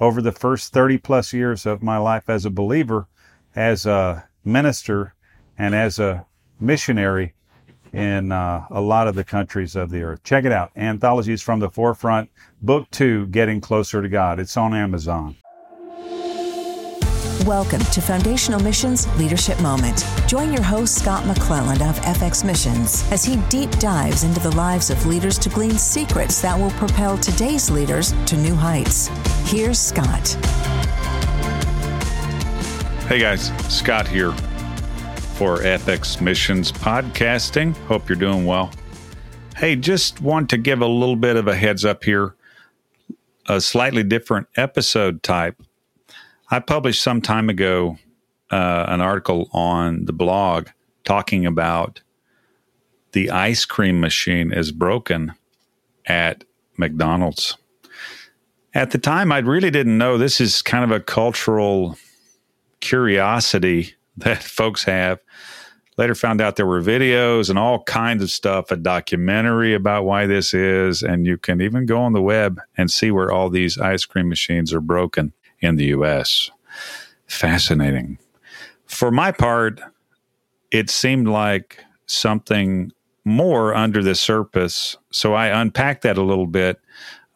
over the first 30 plus years of my life as a believer, as a minister, and as a missionary in uh, a lot of the countries of the earth. Check it out. Anthologies from the Forefront, Book Two Getting Closer to God. It's on Amazon. Welcome to Foundational Missions Leadership Moment. Join your host, Scott McClelland of FX Missions, as he deep dives into the lives of leaders to glean secrets that will propel today's leaders to new heights. Here's Scott. Hey guys, Scott here for FX Missions Podcasting. Hope you're doing well. Hey, just want to give a little bit of a heads up here, a slightly different episode type. I published some time ago uh, an article on the blog talking about the ice cream machine is broken at McDonald's. At the time, I really didn't know this is kind of a cultural curiosity that folks have. Later found out there were videos and all kinds of stuff, a documentary about why this is, and you can even go on the web and see where all these ice cream machines are broken in the US. Fascinating. For my part, it seemed like something more under the surface. So I unpacked that a little bit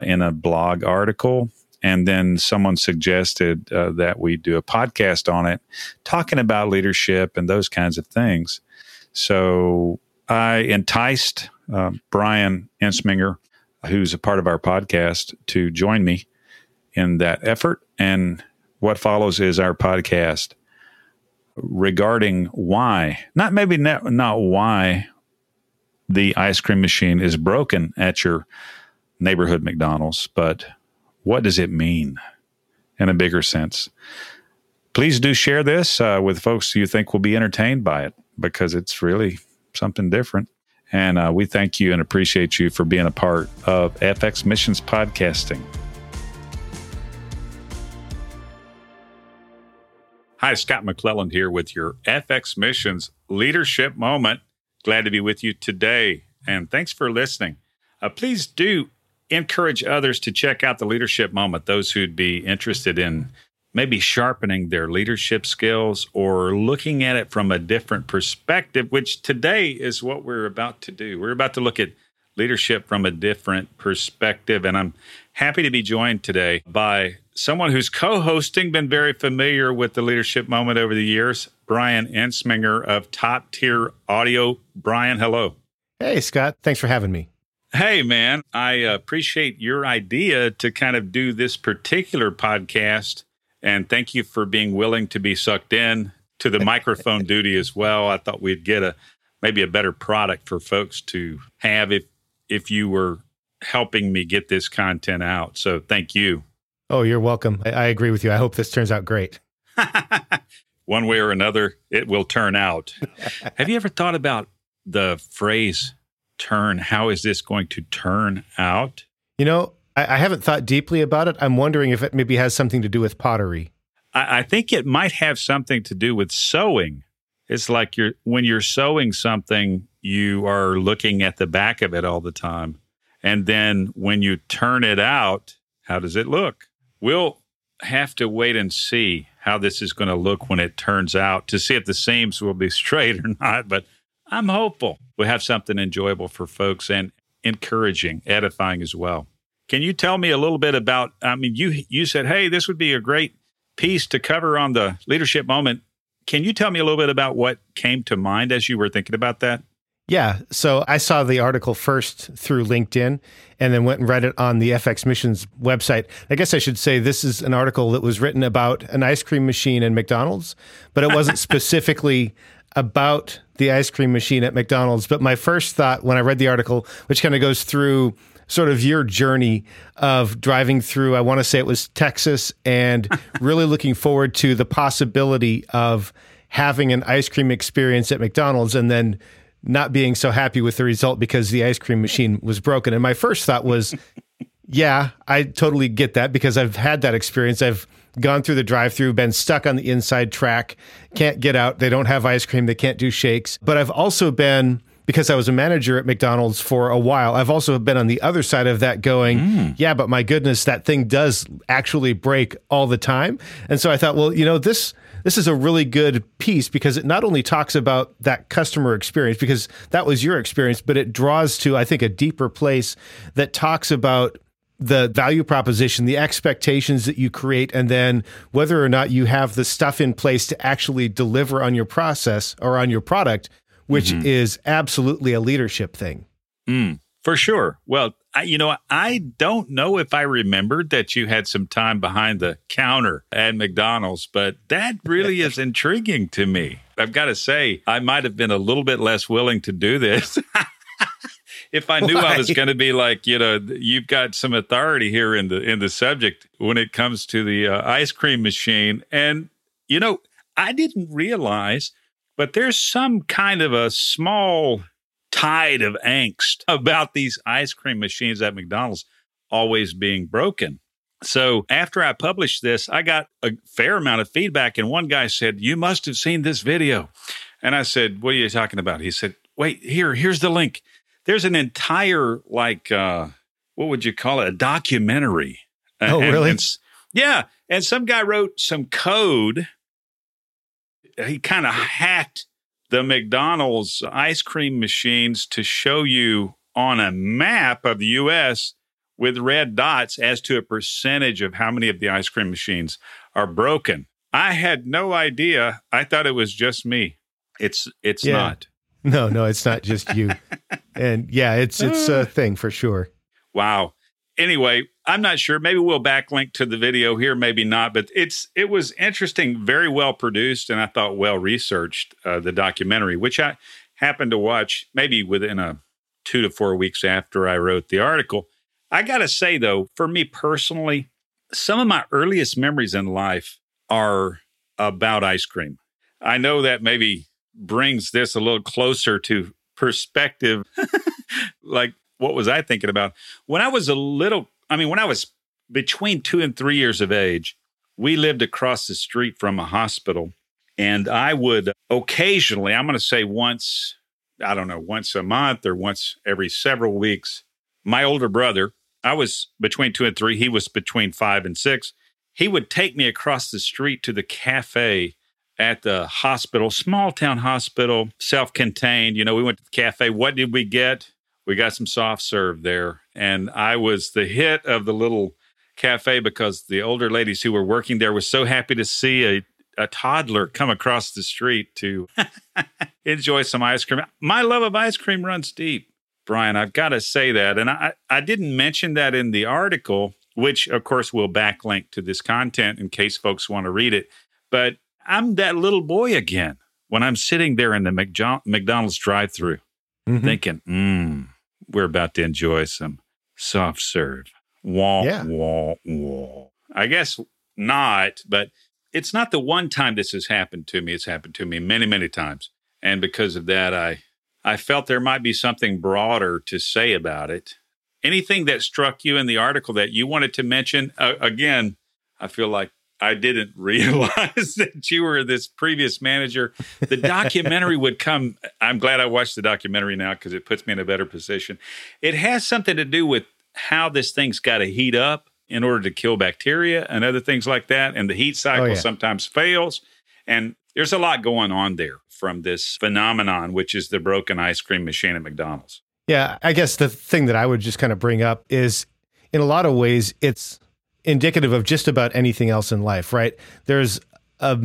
in a blog article and then someone suggested uh, that we do a podcast on it, talking about leadership and those kinds of things. So I enticed uh, Brian Ensminger, who's a part of our podcast, to join me in that effort. And what follows is our podcast regarding why, not maybe not, not why the ice cream machine is broken at your neighborhood McDonald's, but what does it mean in a bigger sense? Please do share this uh, with folks you think will be entertained by it because it's really something different. And uh, we thank you and appreciate you for being a part of FX Missions Podcasting. Hi, Scott McClelland here with your FX Missions Leadership Moment. Glad to be with you today. And thanks for listening. Uh, please do encourage others to check out the leadership moment, those who'd be interested in maybe sharpening their leadership skills or looking at it from a different perspective, which today is what we're about to do. We're about to look at leadership from a different perspective. And I'm happy to be joined today by someone who's co hosting, been very familiar with the leadership moment over the years, Brian Ensminger of Top Tier Audio. Brian, hello. Hey, Scott. Thanks for having me. Hey, man, I appreciate your idea to kind of do this particular podcast. And thank you for being willing to be sucked in to the microphone duty as well. I thought we'd get a maybe a better product for folks to have if if you were helping me get this content out. So thank you. Oh, you're welcome. I, I agree with you. I hope this turns out great. One way or another, it will turn out. have you ever thought about the phrase turn? How is this going to turn out? You know, I, I haven't thought deeply about it. I'm wondering if it maybe has something to do with pottery. I, I think it might have something to do with sewing. It's like you're when you're sewing something, you are looking at the back of it all the time. And then when you turn it out, how does it look? We'll have to wait and see how this is going to look when it turns out to see if the seams will be straight or not. But I'm hopeful we'll have something enjoyable for folks and encouraging, edifying as well. Can you tell me a little bit about? I mean, you you said, "Hey, this would be a great piece to cover on the leadership moment." Can you tell me a little bit about what came to mind as you were thinking about that? Yeah. So I saw the article first through LinkedIn and then went and read it on the FX Missions website. I guess I should say this is an article that was written about an ice cream machine in McDonald's, but it wasn't specifically about the ice cream machine at McDonald's. But my first thought when I read the article, which kind of goes through sort of your journey of driving through, I want to say it was Texas, and really looking forward to the possibility of having an ice cream experience at McDonald's and then not being so happy with the result because the ice cream machine was broken. And my first thought was, yeah, I totally get that because I've had that experience. I've gone through the drive through, been stuck on the inside track, can't get out. They don't have ice cream, they can't do shakes. But I've also been because I was a manager at McDonald's for a while, I've also been on the other side of that going, mm. yeah, but my goodness, that thing does actually break all the time. And so I thought, well, you know, this this is a really good piece because it not only talks about that customer experience because that was your experience, but it draws to I think a deeper place that talks about the value proposition, the expectations that you create, and then whether or not you have the stuff in place to actually deliver on your process or on your product, which mm-hmm. is absolutely a leadership thing. Mm, for sure. Well, I, you know, I don't know if I remembered that you had some time behind the counter at McDonald's, but that really is intriguing to me. I've got to say, I might have been a little bit less willing to do this. if I knew Why? I was going to be like, you know, you've got some authority here in the in the subject when it comes to the uh, ice cream machine, and you know, I didn't realize, but there's some kind of a small tide of angst about these ice cream machines at McDonald's always being broken. So after I published this, I got a fair amount of feedback, and one guy said, "You must have seen this video," and I said, "What are you talking about?" He said, "Wait, here, here's the link." there's an entire like uh, what would you call it? A documentary. Oh, and, really? And, yeah, and some guy wrote some code. He kind of hacked the McDonald's ice cream machines to show you on a map of the U.S. with red dots as to a percentage of how many of the ice cream machines are broken. I had no idea. I thought it was just me. It's it's yeah. not. No, no, it's not just you. and yeah, it's it's a thing for sure. Wow. Anyway, I'm not sure. Maybe we'll backlink to the video here, maybe not. But it's it was interesting, very well produced, and I thought well researched. Uh, the documentary, which I happened to watch maybe within a two to four weeks after I wrote the article. I got to say though, for me personally, some of my earliest memories in life are about ice cream. I know that maybe brings this a little closer to perspective. like, what was I thinking about? When I was a little, I mean, when I was between two and three years of age, we lived across the street from a hospital. And I would occasionally, I'm going to say once, I don't know, once a month or once every several weeks, my older brother, I was between two and three, he was between five and six. He would take me across the street to the cafe at the hospital, small town hospital, self contained. You know, we went to the cafe. What did we get? We got some soft serve there. And I was the hit of the little cafe because the older ladies who were working there were so happy to see a, a toddler come across the street to enjoy some ice cream. My love of ice cream runs deep, Brian. I've got to say that. And I, I didn't mention that in the article, which of course we'll backlink to this content in case folks want to read it. But I'm that little boy again when I'm sitting there in the McDonald's drive through mm-hmm. thinking, mm, we're about to enjoy some soft serve. Wah, yeah. wah, wah. I guess not, but it's not the one time this has happened to me. It's happened to me many, many times. And because of that, I, I felt there might be something broader to say about it. Anything that struck you in the article that you wanted to mention? Uh, again, I feel like I didn't realize that you were this previous manager. The documentary would come. I'm glad I watched the documentary now because it puts me in a better position. It has something to do with how this thing's got to heat up in order to kill bacteria and other things like that. And the heat oh, cycle oh, yeah. sometimes fails. And there's a lot going on there from this phenomenon, which is the broken ice cream machine at McDonald's. Yeah. I guess the thing that I would just kind of bring up is in a lot of ways, it's indicative of just about anything else in life, right? There's a